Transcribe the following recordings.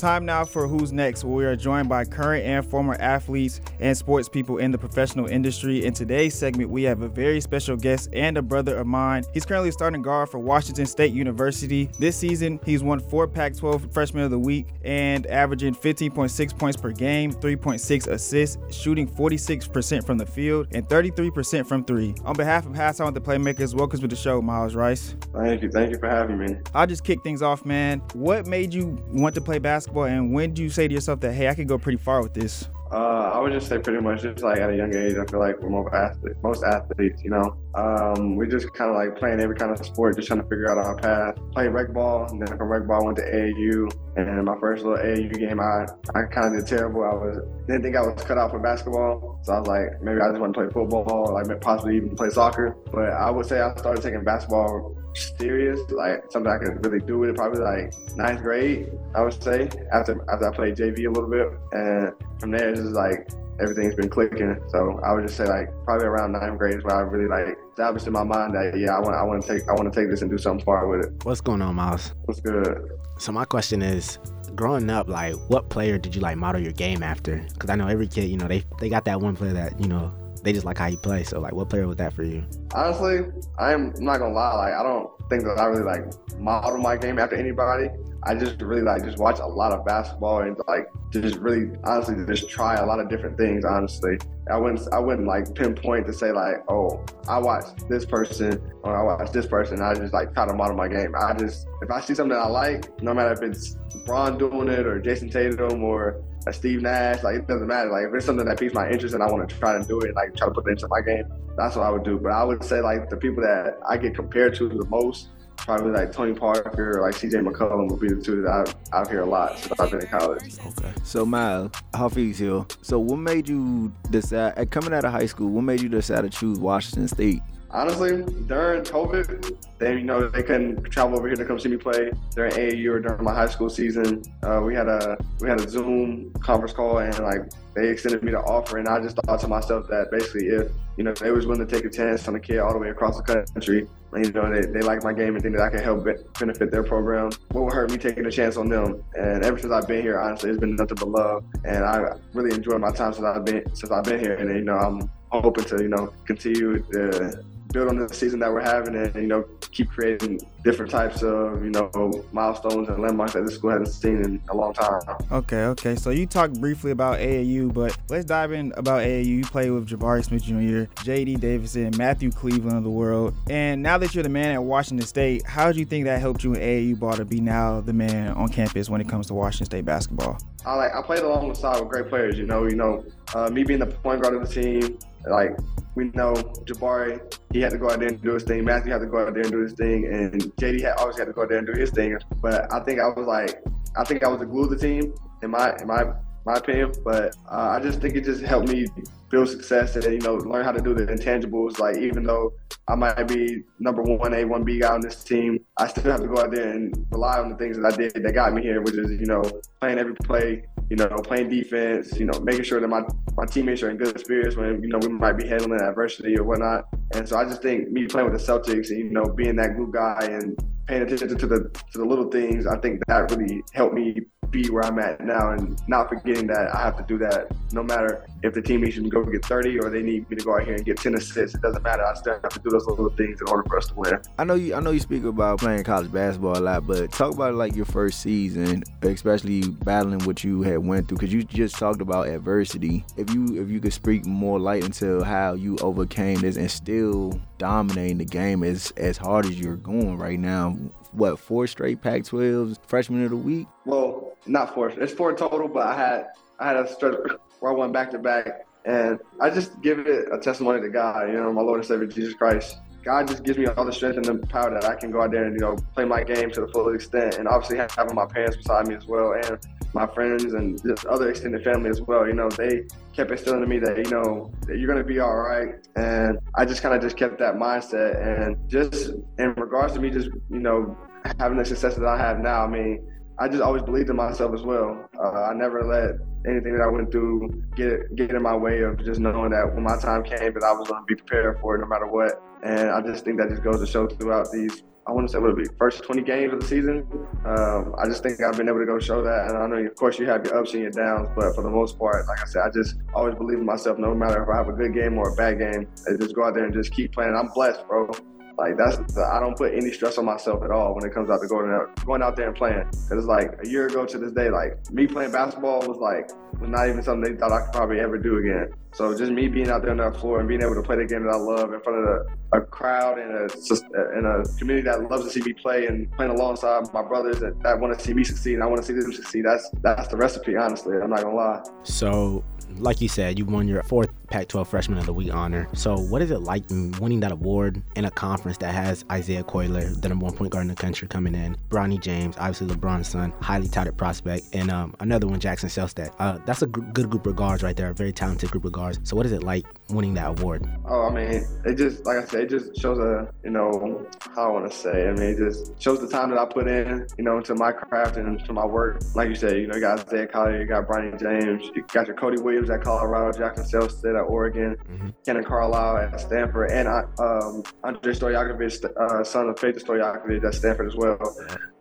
Time now for Who's Next, where we are joined by current and former athletes and sports people in the professional industry. In today's segment, we have a very special guest and a brother of mine. He's currently starting guard for Washington State University. This season, he's won four Pac 12 Freshman of the Week and averaging 15.6 points per game, 3.6 assists, shooting 46% from the field, and 33% from three. On behalf of Halftime with the Playmakers, welcome to the show, Myles Rice. Thank you. Thank you for having me. I'll just kick things off, man. What made you want to play basketball, and when did you say to yourself that, hey, I could go pretty far with this? Uh, I would just say pretty much just like at a young age, I feel like we're most athletes, most athletes, you know, um, we just kind of like playing every kind of sport, just trying to figure out our path. Played rec ball, and then from rec ball I went to AAU, and my first little AAU game, I I kind of did terrible. I was didn't think I was cut out for basketball, so I was like maybe I just want to play football, or like possibly even play soccer. But I would say I started taking basketball serious, like something I could really do with it. Probably like ninth grade, I would say. After after I played JV a little bit, and from there it's just like everything's been clicking. So I would just say like probably around ninth grade is where I really like established in my mind that yeah, I want I want to take I want to take this and do something far with it. What's going on, Myles? What's good? So my question is, growing up, like what player did you like model your game after? Because I know every kid, you know, they they got that one player that you know they just like how you play. So like, what player was that for you? Honestly, I'm not gonna lie. Like I don't think that I really like model my game after anybody. I just really like just watch a lot of basketball and like just really honestly just try a lot of different things. Honestly, I wouldn't I wouldn't like pinpoint to say like oh I watch this person or I watch this person. I just like try to model my game. I just if I see something I like, no matter if it's Bron doing it or Jayson Tatum or a Steve Nash, like it doesn't matter. Like if it's something that piques my interest and I want to try to do it, and like try to put it into my game, that's what I would do. But I would say like the people that I get compared to the most probably like Tony Parker or like CJ McCollum would be the two that I, out here a lot since I've been in college. Okay. So Myles, Hafiz Hill. So what made you decide coming out of high school? What made you decide to choose Washington State? Honestly, during COVID, they you know they couldn't travel over here to come see me play during AAU or during my high school season. Uh, we had a we had a Zoom conference call and like they extended me the offer, and I just thought to myself that basically if you know they was willing to take a chance on a kid all the way across the country, you know they, they like my game and think that I can help benefit their program, what would hurt me taking a chance on them? And ever since I've been here, honestly, it's been nothing but love, and I really enjoyed my time since I've been since I've been here, and you know I'm hoping to you know continue to build on the season that we're having and you know keep creating different types of you know milestones and landmarks that this school hasn't seen in a long time. Okay, okay. So you talked briefly about AAU, but let's dive in about AAU. You played with Jabari Smith Jr., J.D. Davison, Matthew Cleveland of the world, and now that you're the man at Washington State, how do you think that helped you in AAU ball to be now the man on campus when it comes to Washington State basketball? I like I played alongside with great players. You know, you know, uh, me being the point guard of the team, like we know Jabari, he had to go out there and do his thing. Matthew had to go out there and do his thing, and JD had always had to go out there and do his thing. But I think I was like, I think I was the glue of the team in my in my my opinion. But uh, I just think it just helped me build success and you know learn how to do the intangibles. Like even though I might be number one A, one B guy on this team, I still have to go out there and rely on the things that I did that got me here, which is you know playing every play, you know playing defense, you know making sure that my my teammates are in good spirits when you know we might be handling adversity or whatnot. And so I just think me playing with the Celtics and you know being that glue guy and paying attention to the to the little things, I think that really helped me be where I'm at now and not forgetting that I have to do that no matter if the team needs me to go get 30 or they need me to go out here and get 10 assists. It doesn't matter. I still have to do those little things in order for us to win. I know you I know you speak about playing college basketball a lot, but talk about like your first season, especially battling what you had went through because you just talked about adversity. If you if you could speak more light into how you overcame this and still dominating the game as as hard as you're going right now what four straight Pac-12s freshman of the week? Well, not four. It's four total, but I had I had a stretch where I went back to back, and I just give it a testimony to God. You know, my Lord and Savior Jesus Christ. God just gives me all the strength and the power that I can go out there and you know play my game to the full extent, and obviously having my parents beside me as well, and my friends and just other extended family as well. You know, they kept instilling to me that you know that you're gonna be all right, and I just kind of just kept that mindset. And just in regards to me, just you know having the success that I have now, I mean, I just always believed in myself as well. Uh, I never let anything that I went through get get in my way of just knowing that when my time came, that I was going to be prepared for it no matter what. And I just think that just goes to show throughout these I want to say what it be first 20 games of the season. Um, I just think I've been able to go show that, and I know of course you have your ups and your downs, but for the most part, like I said, I just always believe in myself. No matter if I have a good game or a bad game, I just go out there and just keep playing. I'm blessed, bro. Like that's the, I don't put any stress on myself at all when it comes out to going out going out there and playing. Cause it's like a year ago to this day, like me playing basketball was like was not even something they thought I could probably ever do again. So just me being out there on that floor and being able to play the game that I love in front of a, a crowd and a a community that loves to see me play and playing alongside my brothers that, that want to see me succeed and I want to see them succeed. That's that's the recipe, honestly. I'm not gonna lie. So like you said, you won your fourth Pac 12 Freshman of the Week honor. So, what is it like winning that award in a conference that has Isaiah Collier, the number one point guard in the country, coming in, Bronny James, obviously LeBron's son, highly touted prospect, and um, another one, Jackson Shelstad. Uh, that's a g- good group of guards right there, a very talented group of guards. So, what is it like winning that award? Oh, I mean, it just, like I said, it just shows a, you know, how I want to say. I mean, it just shows the time that I put in, you know, into my craft and into my work. Like you said, you know, you got Isaiah Collier, you got Bronny James, you got your Cody Williams at Colorado, Jackson Shelstad at Oregon, mm-hmm. Kanaan Carlyle at Stanford, and um, Andre Stojakovic, uh, son of Faith Stojakovic at Stanford as well.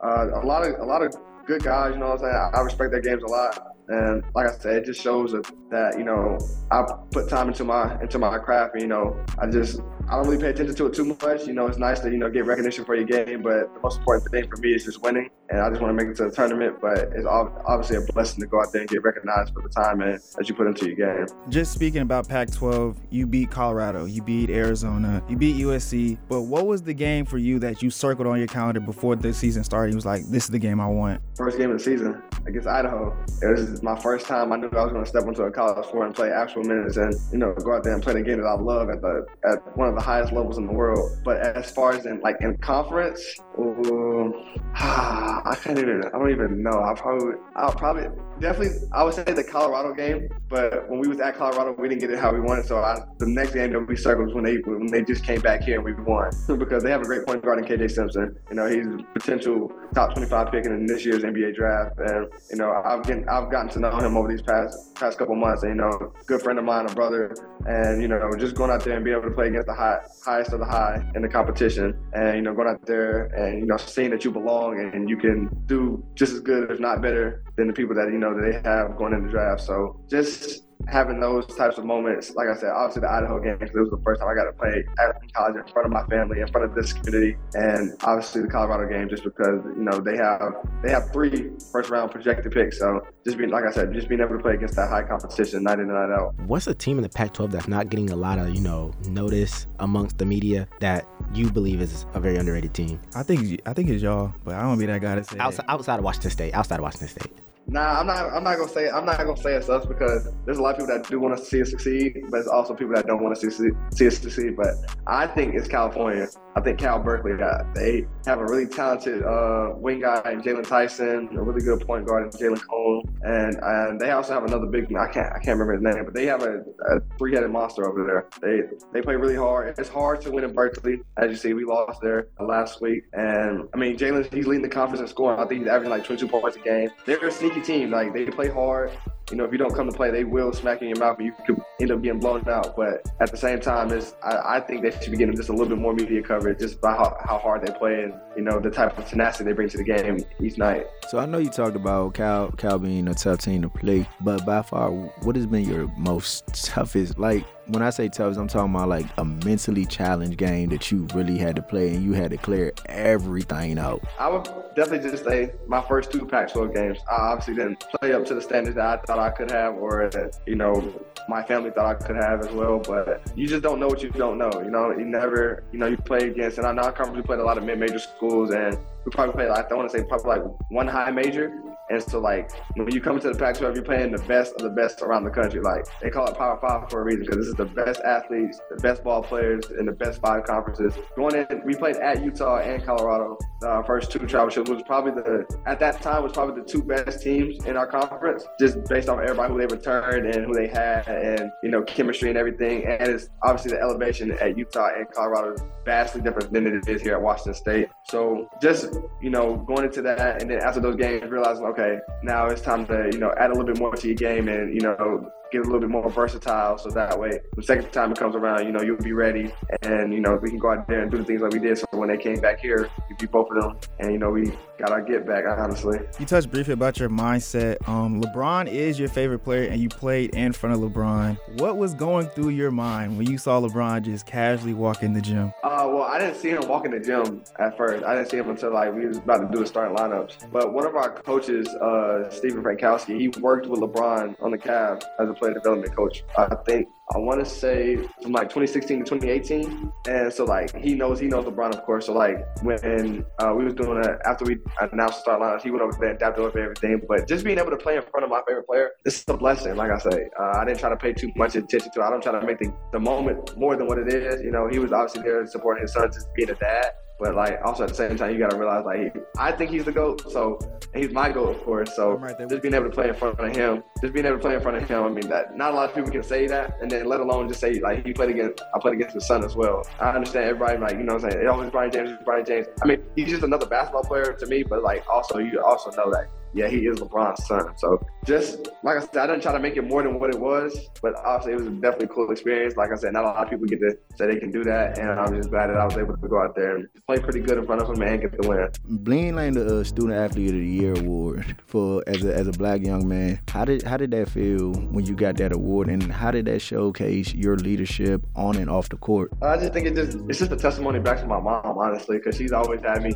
Uh, a lot of a lot of good guys. You know what I'm saying? I respect their games a lot. And like I said, it just shows that you know I put time into my into my craft. And, you know, I just I don't really pay attention to it too much. You know, it's nice to you know get recognition for your game, but the most important thing for me is just winning. And I just want to make it to the tournament. But it's obviously a blessing to go out there and get recognized for the time and that you put into your game. Just speaking about Pac-12, you beat Colorado, you beat Arizona, you beat USC. But what was the game for you that you circled on your calendar before the season started? You was like, "This is the game I want." First game of the season against Idaho. It was my first time. I knew I was going to step into a college floor and play actual minutes, and you know, go out there and play the game that I love at the at one of the highest levels in the world. But as far as in like in conference, ooh, um, I can't even. I don't even know. I probably, I'll probably definitely. I would say the Colorado game, but when we was at Colorado, we didn't get it how we wanted. So I, the next game that we circled was when they when they just came back here and we won because they have a great point guard in KJ Simpson. You know, he's a potential top 25 pick in this year's NBA draft, and you know, I've getting, I've gotten to know him over these past past couple months. And, you know, good friend of mine, a brother, and you know, just going out there and being able to play against the high, highest of the high in the competition, and you know, going out there and you know, seeing that you belong and you can do just as good, if not better, than the people that you know that they have going in the draft. So just having those types of moments, like I said, obviously the Idaho game, because it was the first time I got to play at college in front of my family, in front of this community, and obviously the Colorado game, just because you know they have they have three first round projected picks. So just being, like I said, just being able to play against that high competition night in and night out. Oh. What's a team in the Pac-12 that's not getting a lot of you know notice amongst the media that you believe is a very underrated team? I think I think it's y'all, but I don't be that guy to say outside, outside of Washington State. Outside of Washington State. Nah, I'm not. I'm not gonna say. I'm not gonna say it's us because there's a lot of people that do want to see us succeed, but there's also people that don't want to see, see us succeed. But I think it's California. I think Cal Berkeley. They have a really talented uh, wing guy Jaylon Tyson, a really good point guard Jalen Cone, and and they also have another big. I can't. I can't remember his name, but they have a, a three-headed monster over there. They they play really hard. It's hard to win in Berkeley, as you see. We lost there last week, and I mean Jalen. He's leading the conference in scoring. I think he's averaging like 22 points a game. They're sneaky team. Like they play hard. You know, if you don't come to play, they will smack in your mouth, and you could end up getting blown out. But at the same time, is I, I, think they should be getting just a little bit more media coverage just by how, how hard they play and you know the type of tenacity they bring to the game each night. So I know you talked about Cal Cal being a tough team to play, but by far, what has been your most toughest like? when I say tough, I'm talking about like a mentally challenged game that you really had to play and you had to clear everything out. I would definitely just say my first two Pac-12 games. I obviously didn't play up to the standards that I thought I could have, or you know my family thought I could have as well. But you just don't know what you don't know. You know, you never, you know, you play against, and I know I we played a lot of mid-major schools, and we probably played. I don't want to say probably like one high major, and so, like, when you come to the Pac-12, you're playing the best of the best around the country. Like, they call it Power Five for a reason because this is the best athletes, the best ball players and the best five conferences. Going in, we played at Utah and Colorado. Our first two travel shows was probably the at that time was probably the two best teams in our conference, just based off everybody who they returned and who they had, and you know chemistry and everything. And it's obviously the elevation at Utah and Colorado is vastly different than it is here at Washington State. So just you know going into that, and then after those games, realizing okay, now it's time to you know add a little bit more to your game, and you know get a little bit more versatile. So that way, the second time it comes around, you know, you'll be ready, and you know, we can go out there and do the things like we did. So when they came back here, we beat both of them, and you know, we got our get back. Honestly, you touched briefly about your mindset. Um, LeBron is your favorite player, and you played in front of LeBron. What was going through your mind when you saw LeBron just casually walk in the gym? Uh, well, I didn't see him walk in the gym at first. I didn't see him until like we was about to do the starting lineups. But one of our coaches, uh, Stephen Frankowski, he worked with LeBron on the Cavs as a player development coach. I think I want to say from like 2016 to 2018, and so like he knows he knows LeBron of course. So like when uh, we was doing that after we announced the start lineup, he went over there adapted over everything. But just being able to play in front of my favorite player, this is a blessing. Like I say, uh, I didn't try to pay too much attention to. it. I don't try to make the, the moment more than what it is. You know, he was obviously there supporting his son, just being a dad. But like also at the same time, you got to realize like I think he's the goat. So he's my goat, of course. So right just being able to play in front of him, just being able to play in front of him. I mean that not a lot of people can say that, and then let alone just say like he played against I played against his son as well. I understand everybody like you know what I'm saying. always Bronny James, Bronny James. I mean he's just another basketball player to me, but like also you also know that yeah, he is LeBron's son. So just like I said, I didn't try to make it more than what it was, but obviously it was a definitely a cool experience. Like I said, not a lot of people get to say they can do that, and I'm just glad that I was able to go out there and play pretty good in front of him and get the win. Bling Lane the uh, Student Athlete of the Year award for as a, as a black young man. How did how did that feel when you got that award, and how did that showcase your leadership on and off the court? I just think it just it's just a testimony back to my mom, honestly, because she's always had me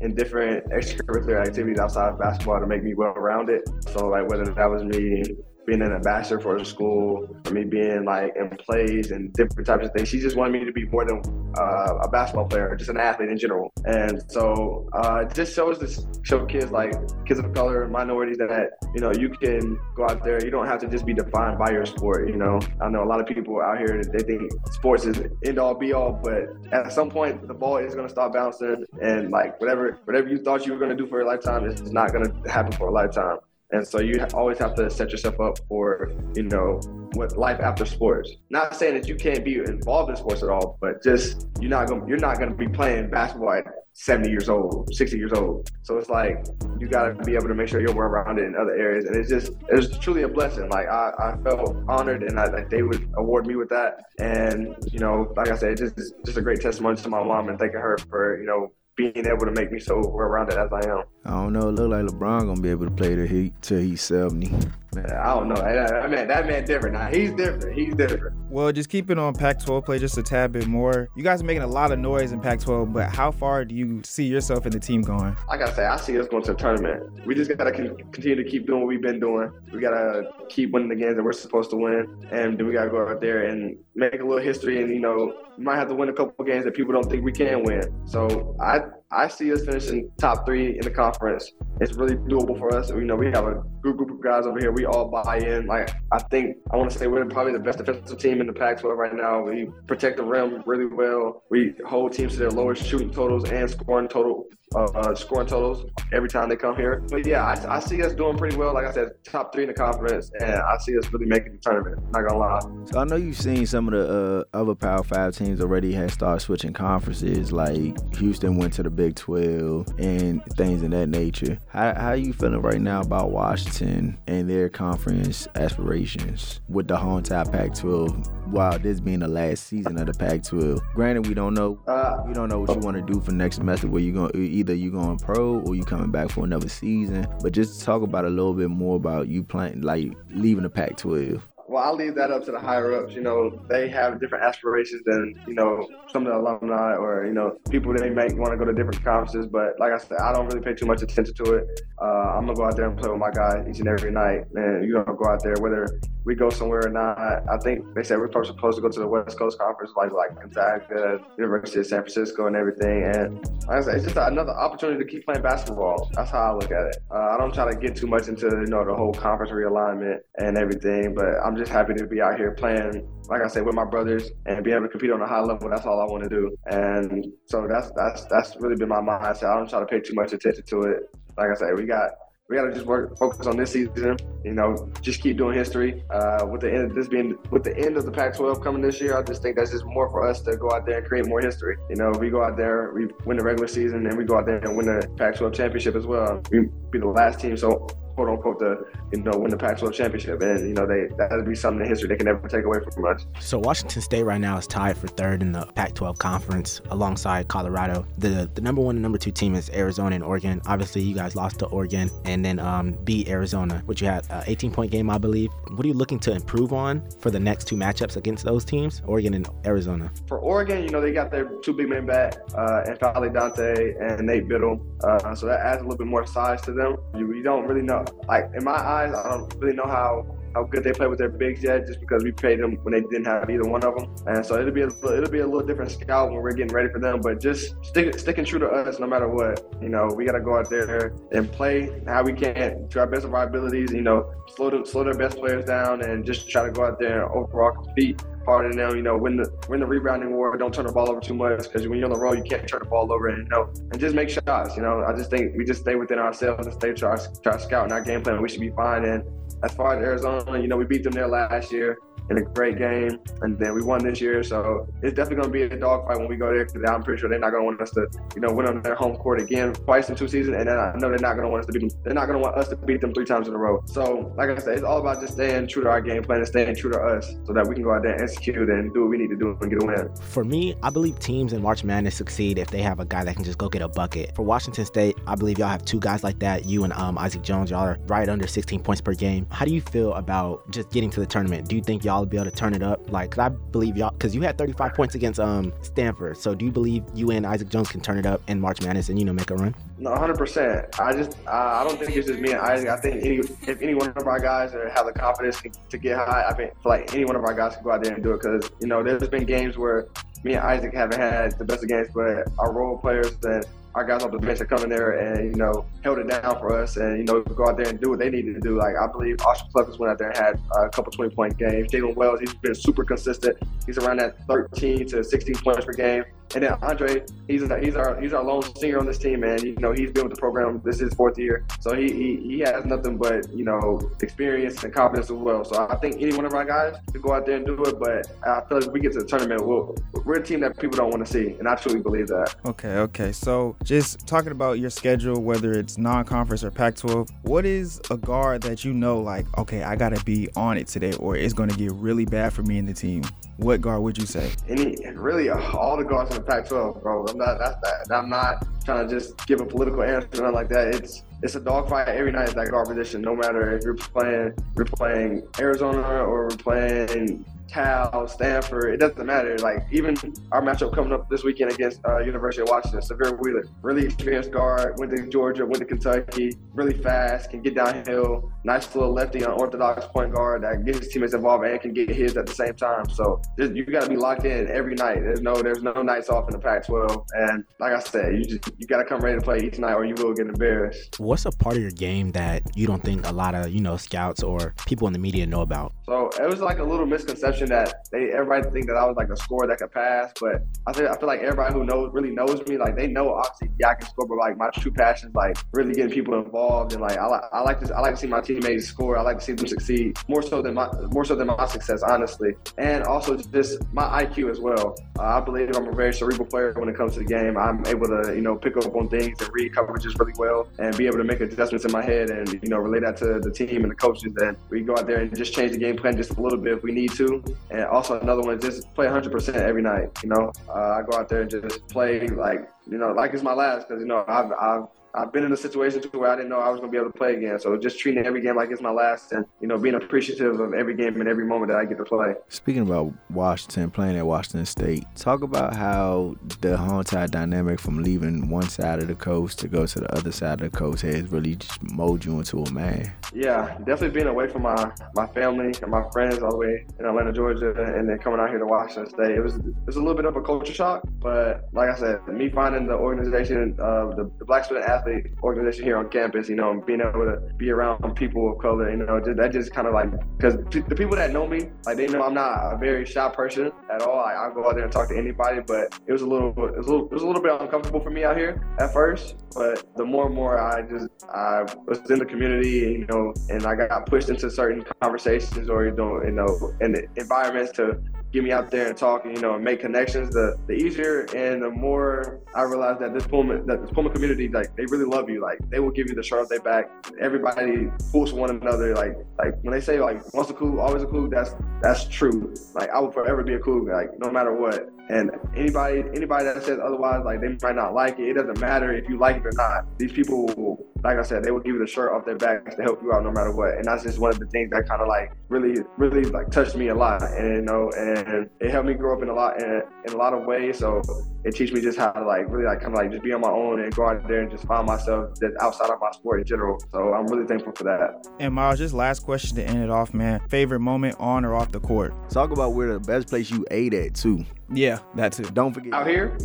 in different extracurricular activities outside of basketball to make me well rounded. So like whether that was me being an ambassador for the school, for me being like in plays and different types of things. She just wanted me to be more than uh, a basketball player, just an athlete in general. And so uh, it just shows this show kids like kids of color, minorities that you know you can go out there. You don't have to just be defined by your sport. You know, I know a lot of people out here they think sports is end all be all, but at some point the ball is to stop bouncing, and like whatever whatever you thought you were to do for a lifetime is not to happen for a lifetime. And so you always have to set yourself up for, you know, what life after sports. Not saying that you can't be involved in sports at all, but just you're not gonna you're not to be playing basketball at 70 years old, 60 years old. So it's like you got to be able to make sure you're well rounded in other areas, and it's just it was truly a blessing. Like I, I felt honored, and I, like they would award me with that. And you know, like I said, just just a great testimony to my mom and thanking her for you know being able to make me so well rounded as I am. I don't know. It look like LeBron gonna be able to play the Heat till he's seventy. I don't know. That man, that man different. Now he's different. He's different. Well, just keeping on Pac-12 play just a tad bit more. You guys are making a lot of noise in Pac-12, but how far do you see yourself and the team going? Like I say, I see us going to a tournament. We just gotta continue to keep doing what we've been doing. We gotta keep winning the games that we're supposed to win, and then we gotta go out there and make a little history. And you know, we might have to win a couple games that people don't think we can win. So I I see us finishing top three in the conference. It's really doable for us. You know, we have a good group of guys over here. We all buy in. Like I think I want to say we're probably the best defensive team in the Pac-12 right now. We protect the rim really well. We hold teams to their lowest shooting totals and scoring total uh, uh, scoring totals every time they come here. But yeah, I, I, see us doing pretty well. Like I said, top three in the conference, and I see us really making the tournament. Not gonna lie. So I know you've seen some of the uh, other Power Five teams already have started switching conferences. Like Houston went to the Big Twelve and things in that nature. How how are you feeling right now about Washington and their conference aspirations with the home top Pac-12? Wow, this being the last season of the Pac-12. Granted, we don't know uh, we don't know what you want to do for next semester. Where you going? Either you going pro or you coming back for another season. But just talk about a little bit more about you playing, like leaving the Pac-12 well, I'll leave that up to the higher ups. You know, they have different aspirations than you know some of the alumni or you know people they might want to go to different conferences. But like I said, I don't really pay too much attention to it. Uh, I'm gonna go out there and play with my guys each and every night, and you know, go out there whether we go somewhere or not. I think they said we're supposed to go to the West Coast Conference, like like Gonzaga, University of San Francisco, and everything. And like I said, it's just another opportunity to keep playing basketball. That's how I look at it. Uh, I don't try to get too much into you know the whole conference realignment and everything, but I'm just happy to be out here playing, like I said, with my brothers and be able to compete on a high level. That's all I want to do. And so that's that's that's really been my mindset. I don't try to pay too much attention to it. Like I said, we got we got to just work focus on this season. You know, just keep doing history. Uh, with the end of this being with the end of the Pac-12 coming this year, I just think that's just more for us to go out there and create more history. You know, if we go out there, we win the regular season, and we go out there and win the Pac-12 championship as well. We be the last team. So quote unquote to you know win the Pac-12 championship, and you know they that would be something in history they can never take away from us. So Washington State right now is tied for third in the Pac-12 conference alongside Colorado. The the number one and number two team is Arizona and Oregon. Obviously, you guys lost to Oregon and then um, beat Arizona, which you had an 18 point game, I believe. What are you looking to improve on for the next two matchups against those teams, Oregon and Arizona? For Oregon, you know they got their two big men back, uh, and N'Faly Dante and Nate Bittle, uh, so that adds a little bit more size to them. You, you don't really know like in my eyes, I don't really know how how good they play with their bigs yet, just because we paid them when they didn't have either one of them. And so it'll be a, it'll be a little different scout when we're getting ready for them. But just stick, sticking true to us, no matter what. You know, we got to go out there and play how we can to our best of our abilities. You know, slow them, slow their best players down, and just try to go out there and overall compete part in them. You know, win the win the rebounding war. Don't turn the ball over too much because when you're on the road, you can't turn the ball over. And you know, and just make shots. You know, I just think we just stay within ourselves and stay try try scouting our game plan. We should be fine. And as far as Arizona, you know, we beat them there last year in a great game, and then we won this year. So it's definitely going to be a dogfight when we go there because I'm pretty sure they're not going to want us to, you know, win on their home court again twice in two seasons, and then I know they're not going to want us to beat them. They're not going to want us to beat them three times in a row. So like I said, it's all about just staying true to our game plan and staying true to us, so that we can go out there and execute and do what we need to do and get a win. For me, I believe teams in March Madness succeed if they have a guy that can just go get a bucket. For Washington State, I believe y'all have two guys like that. You and um, Isaac Jones, y'all are right under 16 points per game. How do you feel about just getting to the tournament? Do you think y'all will be able to turn it up? Like, cause I believe y'all, cause you had 35 points against um Stanford. So do you believe you and Isaac Jones can turn it up in March Madness and you know make a run? No, 100%. I just, uh, I don't think it's just me and Isaac. I think any, if any one of our guys have the confidence to get high, I think like any one of our guys can go out there and do it. Because you know, there's been games where me and Isaac haven't had the best of games, but our role players and our guys off the bench that come in there and you know held it down for us, and you know go out there and do what they needed to do. Like I believe Austin Plekas went out there and had a couple 20 point games. Jaylen Wells, he's been super consistent. He's around that 13 to 16 points per game. And then Andre, he's a, he's our he's our lone senior on this team, and you know he's been with the program. This is his fourth year, so he, he he has nothing but you know experience and confidence as well. So I think any one of our guys could go out there and do it. But I feel like we get to the tournament, we'll, we're a team that people don't want to see, and I truly believe that. Okay, okay. So just talking about your schedule, whether it's non-conference or Pac-12, what is a guard that you know like, okay, I gotta be on it today, or it's to get really bad for me and the team? What guard would you say? Any really uh, all the guards in the Pac-12, bro. I'm not that's that. I'm not trying to just give a political answer or nothing like that. It's it's a dogfight every night at that guard position. No matter if you're playing you're playing Arizona or we're playing Cal, Stanford, it doesn't matter. Like even our matchup coming up this weekend against uh, University of Washington, Sahvir Wheeler, really experienced guard, went to Georgia, went to Kentucky, really fast, can get downhill, nice little lefty unorthodox point guard that gets his teammates involved and can get his at the same time. So you got to be locked in every night. There's no there's no nights off in the Pac-12, and like I said, you just you got to come ready to play each night or you will get embarrassed. What's a part of your game that you don't think a lot of you know scouts or people in the media know about? So it was like a little misconception that they everybody think that I was like a scorer that could pass, but I feel I feel like everybody who knows really knows me, like they know obviously yeah I can score, but like my true passion is like really getting people involved and like I like I like to I like to see my teammates score. I like to see them succeed more so than my more so than my success, honestly, and also just my IQ as well. Uh, I believe I'm a very cerebral player when it comes to the game. I'm able to you know pick up on things and read coverages really well and be able to make adjustments in my head and you know relay that to the team and the coaches. And we go out there and just change the game plan just a little bit if we need to. And also another one is just play 100% every night. You know, uh, I go out there and just play like you know like it's my last because you know I've I've I've been in a situation too where I didn't know I was going to be able to play again. So just treating every game like it's my last, and you know, being appreciative of every game and every moment that I get to play. Speaking about Washington, playing at Washington State, talk about how the home tide dynamic from leaving one side of the coast to go to the other side of the coast has really just molded you into a man. Yeah, definitely being away from my my family and my friends all the way in Atlanta, Georgia, and then coming out here to Washington State. It was it was a little bit of a culture shock, but like I said, me finding the organization of the, the Black Student athlete organization here on campus. You know, and being able to be around people of color. You know, just, that just kind of like because the people that know me, like they know I'm not a very shy person at all. I, I go out there and talk to anybody, but it was a little, it was a little, it was a little bit uncomfortable for me out here at first. But the more and more I just I was in the community, you know, and I got pushed into certain conversations or you know, you know, in the environments to get me out there and talk and you know and make connections the, the easier and the more I realize that this Pullman that this Pullman community like they really love you. Like they will give you the shirt their back. Everybody pulls one another. Like like when they say like once a Coug always a Coug that's that's true. Like I will forever be a Coug like no matter what. And anybody anybody that says otherwise like they might not like it. It doesn't matter if you like it or not. These people will like I said, they will give you the shirt off their backs to help you out no matter what. And that's just one of the things that kind of like really, really like touched me a lot. And you know, and it helped me grow up in a lot in, in a lot of ways. So it teach me just how to like really like kind of like just be on my own and go out there and just find myself that's outside of my sport in general. So I'm really thankful for that. And Myles, just last question to end it off, man. Favorite moment on or off the court? Talk about where the best place you ate at too. Yeah, that too. Don't forget out here.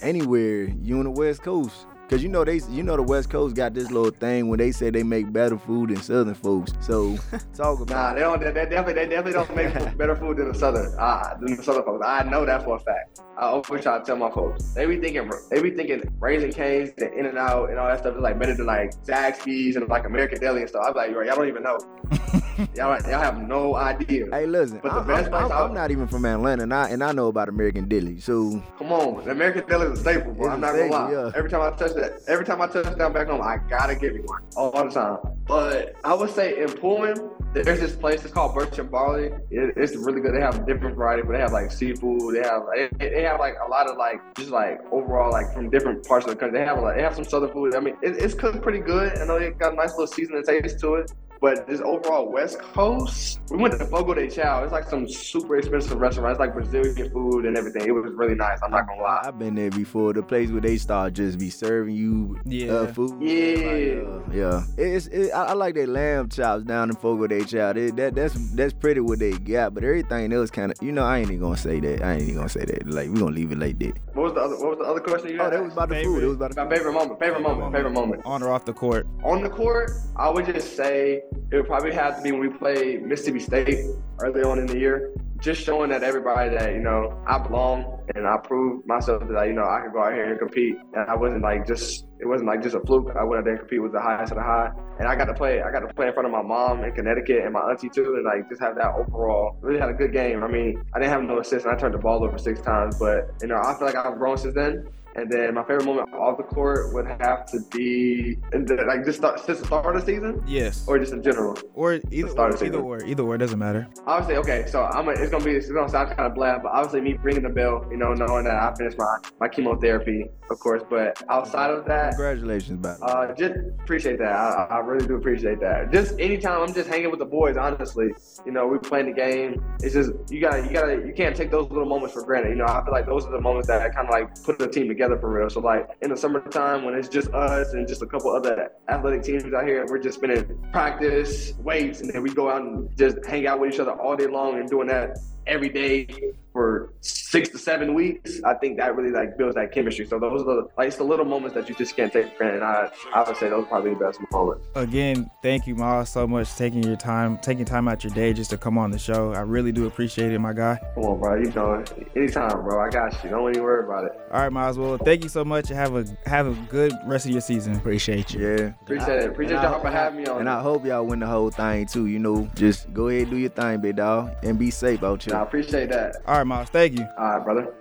Anywhere you on the West Coast. Cause you know they, you know the West Coast got this little thing when they say they make better food than Southern folks. So talk about. Nah, they don't. They, they definitely, they definitely don't make better food than the Southern. Ah, than the Southern folks. I know that for a fact. I always try to tell my folks. They be thinking, they be thinking Raising Cane's the In and Out and all that stuff is like better than like Zaxby's and like American Deli and stuff. I'm like, y'all don't even know. y'all, y'all have no idea. Hey, listen, but the I, best I'm, I'm, I'm, not even from Atlanta, and I and I know about American Deli. So come on, the American Deli is a staple, bro. I'm not gonna lie. Yeah. Every time I touch that, every time I touch down back home, I gotta get me one all, the time. But I would say in Pullman, there's this place. It's called Birch and Barley. It, it's really good. They have different variety, but they have like seafood. They have they, they have like a lot of like just like overall like from different parts of the country. They have like they have some southern food. I mean, it, it's cooked pretty good. I know they got a nice little seasoning taste to it. But this overall West Coast, we went to Fogo de Chao. It's like some super expensive restaurant. It's like Brazilian food and everything. It was really nice. I'm not gonna lie. I've been there before. The place where they start just be serving you uh, yeah. Uh, food. Yeah, like, uh, yeah. It's it, I, I, like their lamb chops down in Fogo de Chao. They, that that's that's pretty what they got. But everything else kind of, you know, I ain't even gonna say that. I ain't even gonna say that. Like we gonna leave it like that. What was the other? What was the other question you had? Oh, that was about the favorite. food. It was about the my favorite moment. Favorite, favorite moment, moment. Favorite moment. On or off the court. On the court, I would just say it would probably have to be when we played Mississippi State early on in the year. Just showing that everybody that, you know, I belong and I proved myself that, you know, I could go out here and compete. And I wasn't like just, it wasn't like just a fluke. I went out there and compete with the highest of the high. And I got to play, I got to play in front of my mom in Connecticut and my auntie too. And like just have that overall, really had a good game. I mean, I didn't have no assists and I turned the ball over six times, but, you know, I feel like I've grown since then. And then my favorite moment off the court would have to be the, like just start, since the start of the season. Yes. Or just in general. Or either start or, either or either or doesn't matter. Obviously, okay. So I'm a, it's gonna be it's gonna sound kind of bland, but obviously me ringing the bell, you know, knowing that I finished my my chemotherapy, of course. But outside of that, congratulations, man. Uh, just appreciate that. I, I really do appreciate that. Just anytime I'm just hanging with the boys, honestly, you know, we playing the game. It's just you gotta you gotta you can't take those little moments for granted. You know, I feel like those are the moments that kind of like put the team together for real. So like in the summertime when it's just us and just a couple other athletic teams out here, we're just spending practice, weights, and then we go out and just hang out with each other all day long and doing that every day for six to seven weeks, I think that really like builds that chemistry. So those are the like it's the little moments that you just can't take for granted. I I would say those are probably the best moments. Again, thank you, Myles, so much for taking your time, taking time out your day just to come on the show. I really do appreciate it, my guy. Come on, bro. You know, anytime, bro. I got you. Don't even worry about it. All right, Myles. Well, thank you so much. Have a have a good rest of your season. Appreciate you. Yeah. Appreciate it. Appreciate y'all for having me on. And I hope y'all win the whole thing too. You know, just go ahead and do your thing, big dog, and be safe out here. I appreciate that. All right, Myles. Thank you. All right, brother.